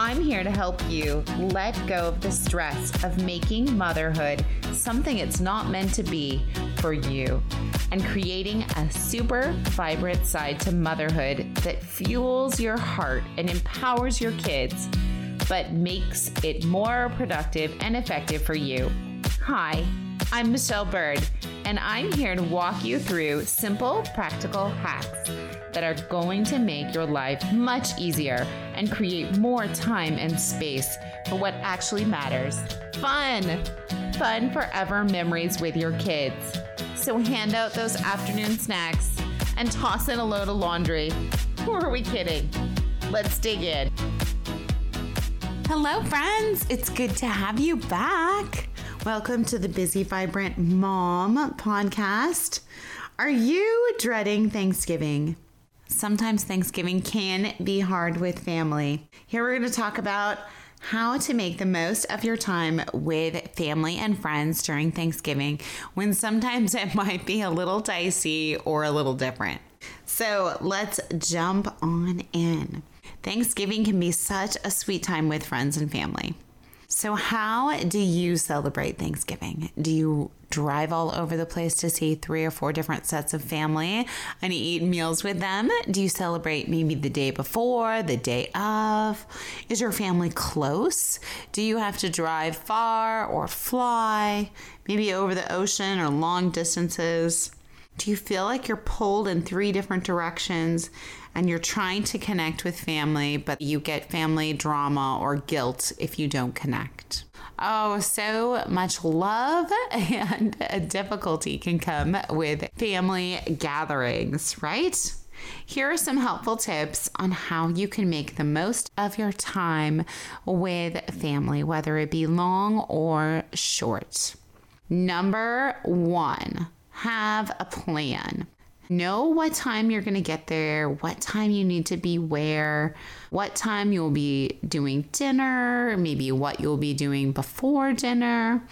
I'm here to help you let go of the stress of making motherhood something it's not meant to be for you and creating a super vibrant side to motherhood that fuels your heart and empowers your kids, but makes it more productive and effective for you. Hi, I'm Michelle Bird, and I'm here to walk you through simple, practical hacks that are going to make your life much easier and create more time and space for what actually matters. Fun! Fun forever memories with your kids. So hand out those afternoon snacks and toss in a load of laundry. Who are we kidding? Let's dig in. Hello, friends. It's good to have you back. Welcome to the Busy Vibrant Mom podcast. Are you dreading Thanksgiving? Sometimes Thanksgiving can be hard with family. Here we're going to talk about how to make the most of your time with family and friends during Thanksgiving when sometimes it might be a little dicey or a little different. So let's jump on in. Thanksgiving can be such a sweet time with friends and family. So, how do you celebrate Thanksgiving? Do you drive all over the place to see three or four different sets of family and eat meals with them? Do you celebrate maybe the day before, the day of? Is your family close? Do you have to drive far or fly, maybe over the ocean or long distances? Do you feel like you're pulled in three different directions and you're trying to connect with family, but you get family drama or guilt if you don't connect. Oh, so much love and difficulty can come with family gatherings, right? Here are some helpful tips on how you can make the most of your time with family, whether it be long or short. Number one, have a plan. Know what time you're going to get there, what time you need to be where, what time you'll be doing dinner, maybe what you'll be doing before dinner.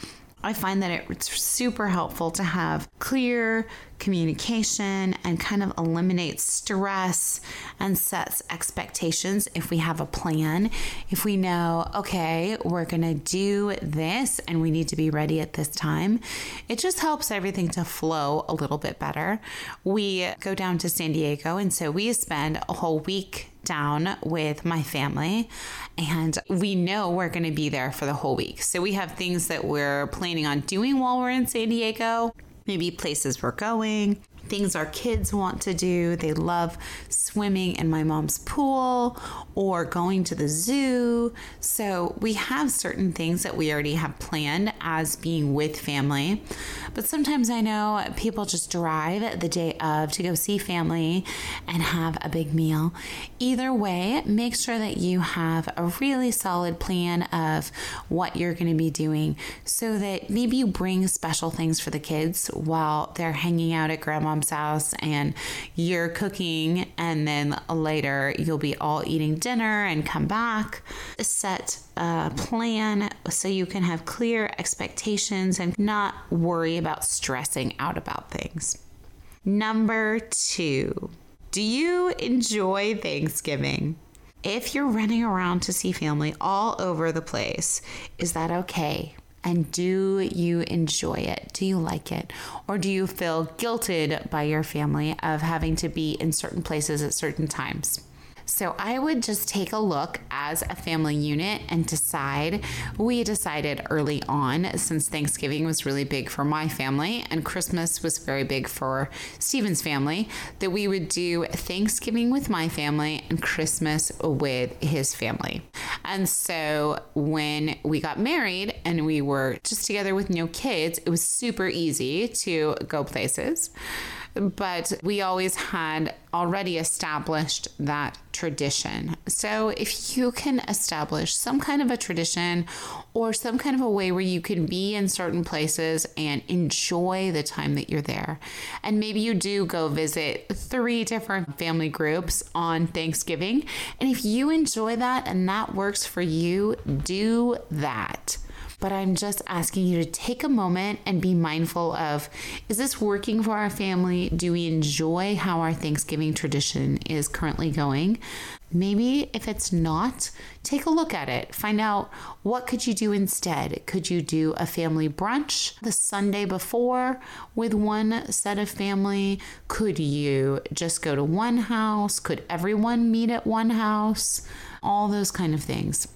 I find that it's super helpful to have clear communication and kind of eliminates stress and sets expectations if we have a plan. If we know, okay, we're going to do this and we need to be ready at this time, it just helps everything to flow a little bit better. We go down to San Diego, and so we spend a whole week down with my family and we know we're going to be there for the whole week. So we have things that we're planning on doing while we're in San Diego maybe places we're going, things our kids want to do. They love swimming in my mom's pool or going to the zoo. So we have certain things that we already have planned as being with family. But sometimes I know people just drive the day of to go see family and have a big meal. Either way, make sure that you have a really solid plan of what you're going to be doing so that maybe you bring special things for the kids while they're hanging out at grandma mom's house and you're cooking, and then later you'll be all eating dinner and come back. Set a plan so you can have clear expectations and not worry about stressing out about things. Number two, do you enjoy Thanksgiving? If you're running around to see family all over the place, is that okay? And do you enjoy it? Do you like it? Or do you feel guilted by your family of having to be in certain places at certain times? So I would just take a look as a family unit and decide. We decided early on, since Thanksgiving was really big for my family and Christmas was very big for Stephen's family, that we would do Thanksgiving with my family and Christmas with his family. And so when we got married and we were just together with no kids, it was super easy to go places but we always had already established that tradition. So if you can establish some kind of a tradition or some kind of a way where you can be in certain places and enjoy the time that you're there, and maybe you do go visit three different family groups on Thanksgiving, and if you enjoy that and that works for you, do that but I'm just asking you to take a moment and be mindful of is this working for our family? Do we enjoy how our Thanksgiving tradition is currently going? Maybe if it's not, take a look at it. Find out what could you do instead? Could you do a family brunch the Sunday before with one set of family? Could you just go to one house? Could everyone meet at one house? All those kind of things.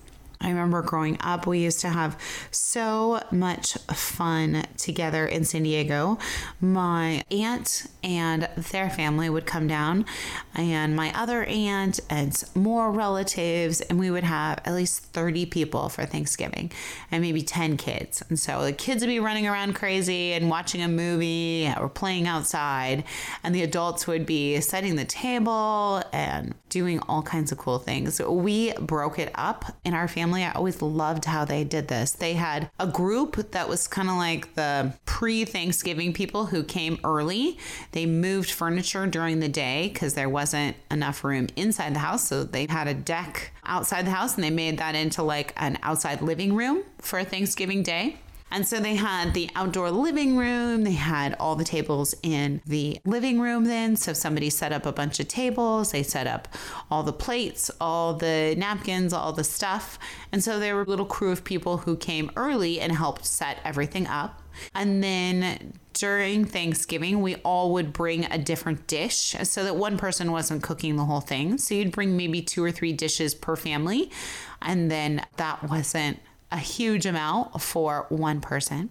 I remember growing up, we used to have so much fun together in San Diego. My aunt and their family would come down, and my other aunt and more relatives, and we would have at least 30 people for Thanksgiving and maybe 10 kids. And so the kids would be running around crazy and watching a movie or playing outside, and the adults would be setting the table and doing all kinds of cool things. We broke it up in our family family, I always loved how they did this. They had a group that was kind of like the pre Thanksgiving people who came early. They moved furniture during the day because there wasn't enough room inside the house. So they had a deck outside the house and they made that into like an outside living room for Thanksgiving Day. And so they had the outdoor living room, they had all the tables in the living room then. So somebody set up a bunch of tables, they set up all the plates, all the napkins, all the stuff. And so there were a little crew of people who came early and helped set everything up. And then during Thanksgiving, we all would bring a different dish so that one person wasn't cooking the whole thing. So you'd bring maybe two or three dishes per family. And then that wasn't a huge amount for one person.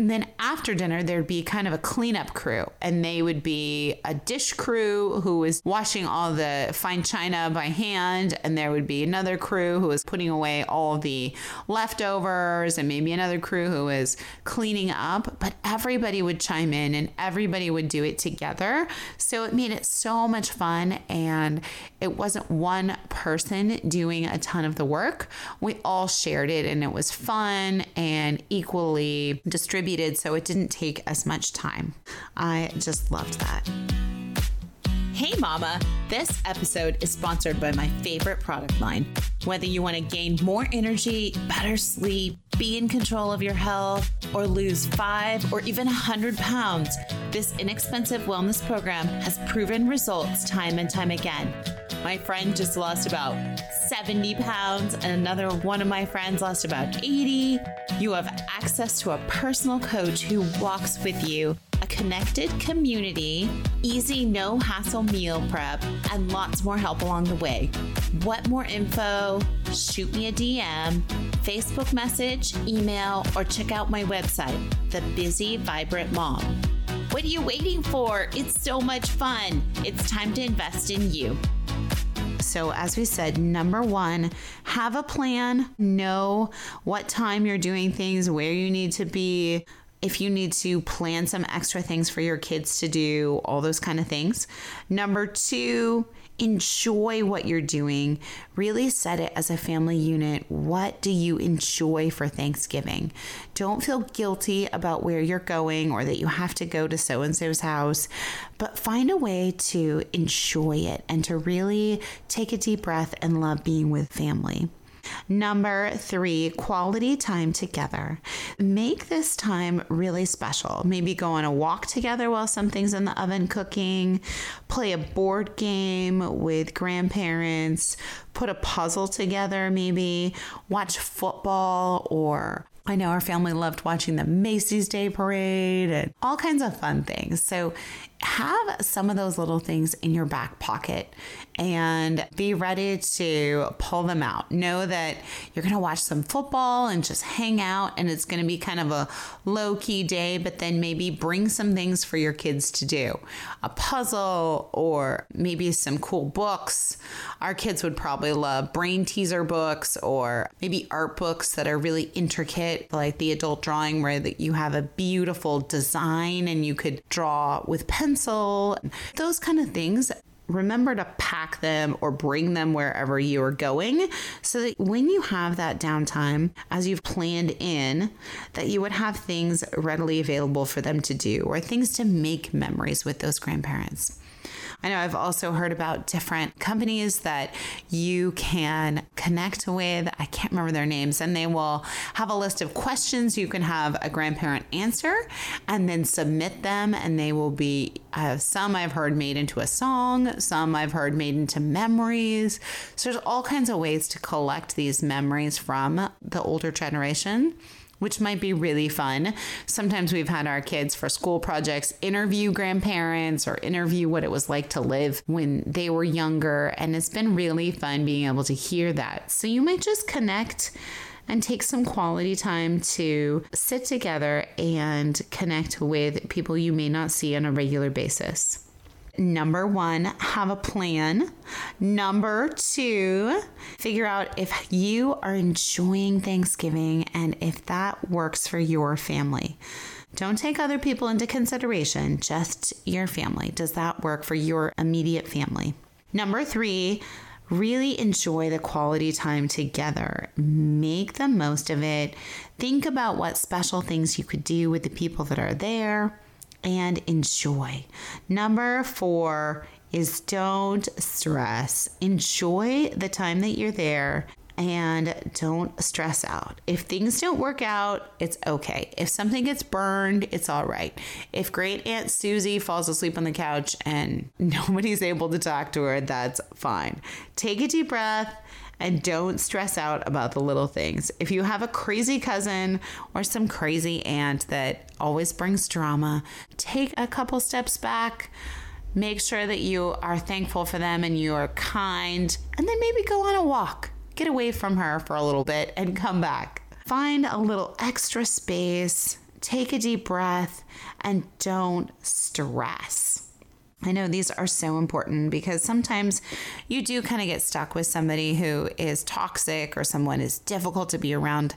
And then after dinner, there'd be kind of a cleanup crew, and they would be a dish crew who was washing all the fine china by hand, and there would be another crew who was putting away all the leftovers, and maybe another crew who was cleaning up. But everybody would chime in and everybody would do it together. So it made it so much fun, and it wasn't one person doing a ton of the work. We all shared it, and it was fun and equally distributed so it didn't take as much time. I just loved that. Hey, Mama! This episode is sponsored by my favorite product line. Whether you want to gain more energy, better sleep, be in control of your health, or lose five or even 100 pounds, this inexpensive wellness program has proven results time and time again. My friend just lost about 70 pounds, and another one of my friends lost about 80. You have access to a personal coach who walks with you, a connected community, easy, no hassle meal prep, and lots more help along the way. What more info? Shoot me a DM, Facebook message, email, or check out my website, The Busy Vibrant Mom. What are you waiting for? It's so much fun. It's time to invest in you. So, as we said, number one, have a plan, know what time you're doing things, where you need to be, if you need to plan some extra things for your kids to do, all those kind of things. Number two, enjoy what you're doing. Really set it as a family unit. What do you enjoy for Thanksgiving? Don't feel guilty about where you're going or that you have to go to so and so's house, but find a way to enjoy it and to really take a deep breath and love being with family. Number three, quality time together. Make this time really special. Maybe go on a walk together while something's in the oven cooking, play a board game with grandparents, put a puzzle together, maybe watch football or I know our family loved watching the Macy's Day Parade and all kinds of fun things. So have some of those little things in your back pocket and be ready to pull them out. Know that you're going to watch some football and just hang out, and it's going to be kind of a low key day, but then maybe bring some things for your kids to do a puzzle or maybe some cool books. Our kids would probably love brain teaser books or maybe art books that are really intricate, like the adult drawing, where that you have a beautiful design and you could draw with pencil, those kind of things. Remember to pack them or bring them wherever you are going so that when you have that downtime as you've planned in that you would have things readily available for them to do or things to make memories with those grandparents I know I've also heard about different companies that you can connect with. I can't remember their names, and they will have a list of questions. You can have a grandparent answer and then submit them, and they will be uh, some I've heard made into a song, some I've heard made into memories. So there's all kinds of ways to collect these memories from the older generation which might be really fun. Sometimes we've had our kids for school projects interview grandparents or interview what it was like to live when they were younger. And it's been really fun being able to hear that. So you might just connect and take some quality time to sit together and connect with people you may not see on a regular basis. Number one, have a plan. Number two, figure out if you are enjoying Thanksgiving and if that works for your family. Don't take other people into consideration, just your family. Does that work for your immediate family? Number three, really enjoy the quality time together. Make the most of it. Think about what special things you could do with the people that are there and enjoy. Number four is don't stress. Enjoy the time that you're there and don't stress out. If things don't work out, it's okay. If something gets burned, it's all right. If great Aunt Susie falls asleep on the couch and nobody's able to talk to her, that's fine. Take a deep breath and don't stress out about the little things. If you have a crazy cousin or some crazy aunt that always brings drama, take a couple steps back. Make sure that you are thankful for them and you are kind, and then maybe go on a walk. Get away from her for a little bit and come back. Find a little extra space, take a deep breath, and don't stress. I know these are so important because sometimes you do kind of get stuck with somebody who is toxic or someone is difficult to be around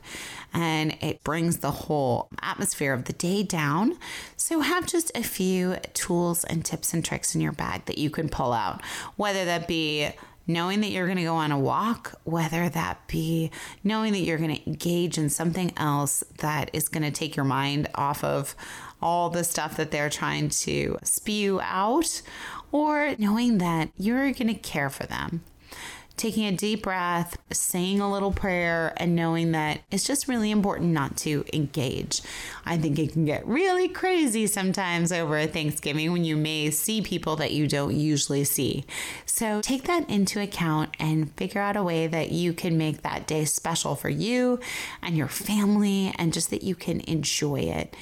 and it brings the whole atmosphere of the day down. So have just a few tools and tips and tricks in your bag that you can pull out, whether that be knowing that you're going to go on a walk, whether that be knowing that you're going to engage in something else that is going to take your mind off of all the stuff that they're trying to spew out, or knowing that you're going to care for them. Taking a deep breath, saying a little prayer, and knowing that it's just really important not to engage. I think it can get really crazy sometimes over Thanksgiving when you may see people that you don't usually see. So take that into account and figure out a way that you can make that day special for you and your family, and just that you can enjoy it.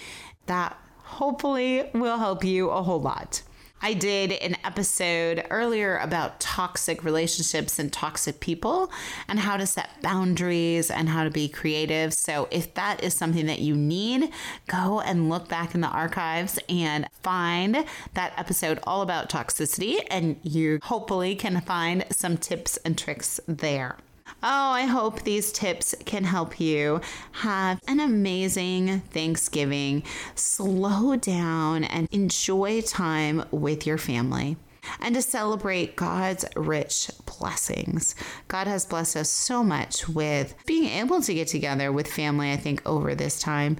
That hopefully will help you a whole lot. I did an episode earlier about toxic relationships and toxic people and how to set boundaries and how to be creative. So, if that is something that you need, go and look back in the archives and find that episode all about toxicity, and you hopefully can find some tips and tricks there. Oh, I hope these tips can help you have an amazing Thanksgiving. Slow down and enjoy time with your family and to celebrate God's rich blessings. God has blessed us so much with being able to get together with family, I think, over this time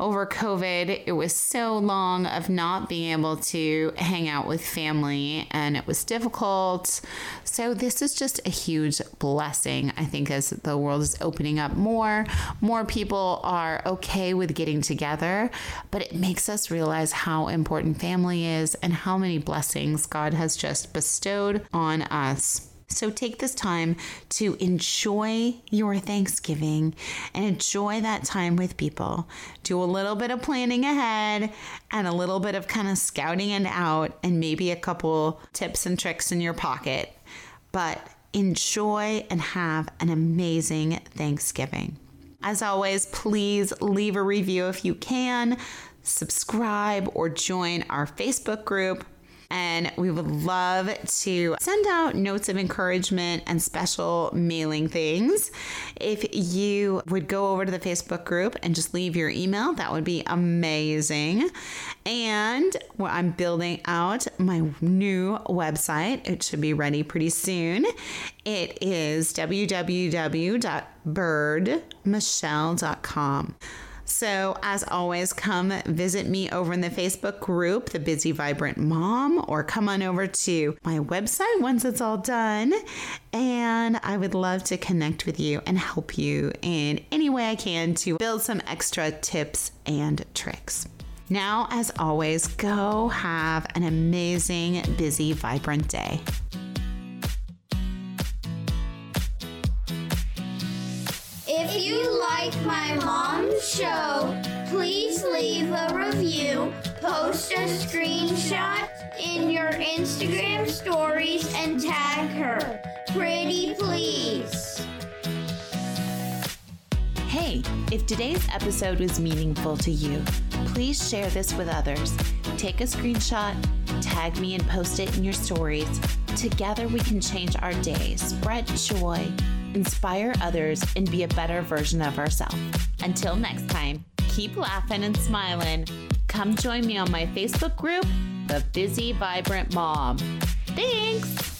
over COVID, it was so long of not being able to hang out with family and it was difficult. So, this is just a huge blessing, I think, as the world is opening up more. More people are okay with getting together, but it makes us realize how important family is and how many blessings God has just bestowed on us. So take this time to enjoy your Thanksgiving and enjoy that time with people. Do a little bit of planning ahead and a little bit of kind of scouting it out and maybe a couple tips and tricks in your pocket. But enjoy and have an amazing Thanksgiving. As always, please leave a review if you can, subscribe or join our Facebook group And we would love to send out notes of encouragement and special mailing things. If you would go over to the Facebook group and just leave your email, that would be amazing. And well, I'm building out my new website. It should be ready pretty soon. It is www.birdmichelle.com. So, as always, come visit me over in the Facebook group, The Busy Vibrant Mom, or come on over to my website once it's all done. And I would love to connect with you and help you in any way I can to build some extra tips and tricks. Now, as always, go have an amazing, busy, vibrant day. If you like my show, please leave a review, post a screenshot in your Instagram stories, and tag her. Pretty please. Hey, if today's episode was meaningful to you, please share this with others. Take a screenshot, tag me, and post it in your stories. Together, we can change our day, spread joy, inspire others, and be a better version of ourselves. Until next time, keep laughing and smiling. Come join me on my Facebook group, The Busy Vibrant Mom. Thanks.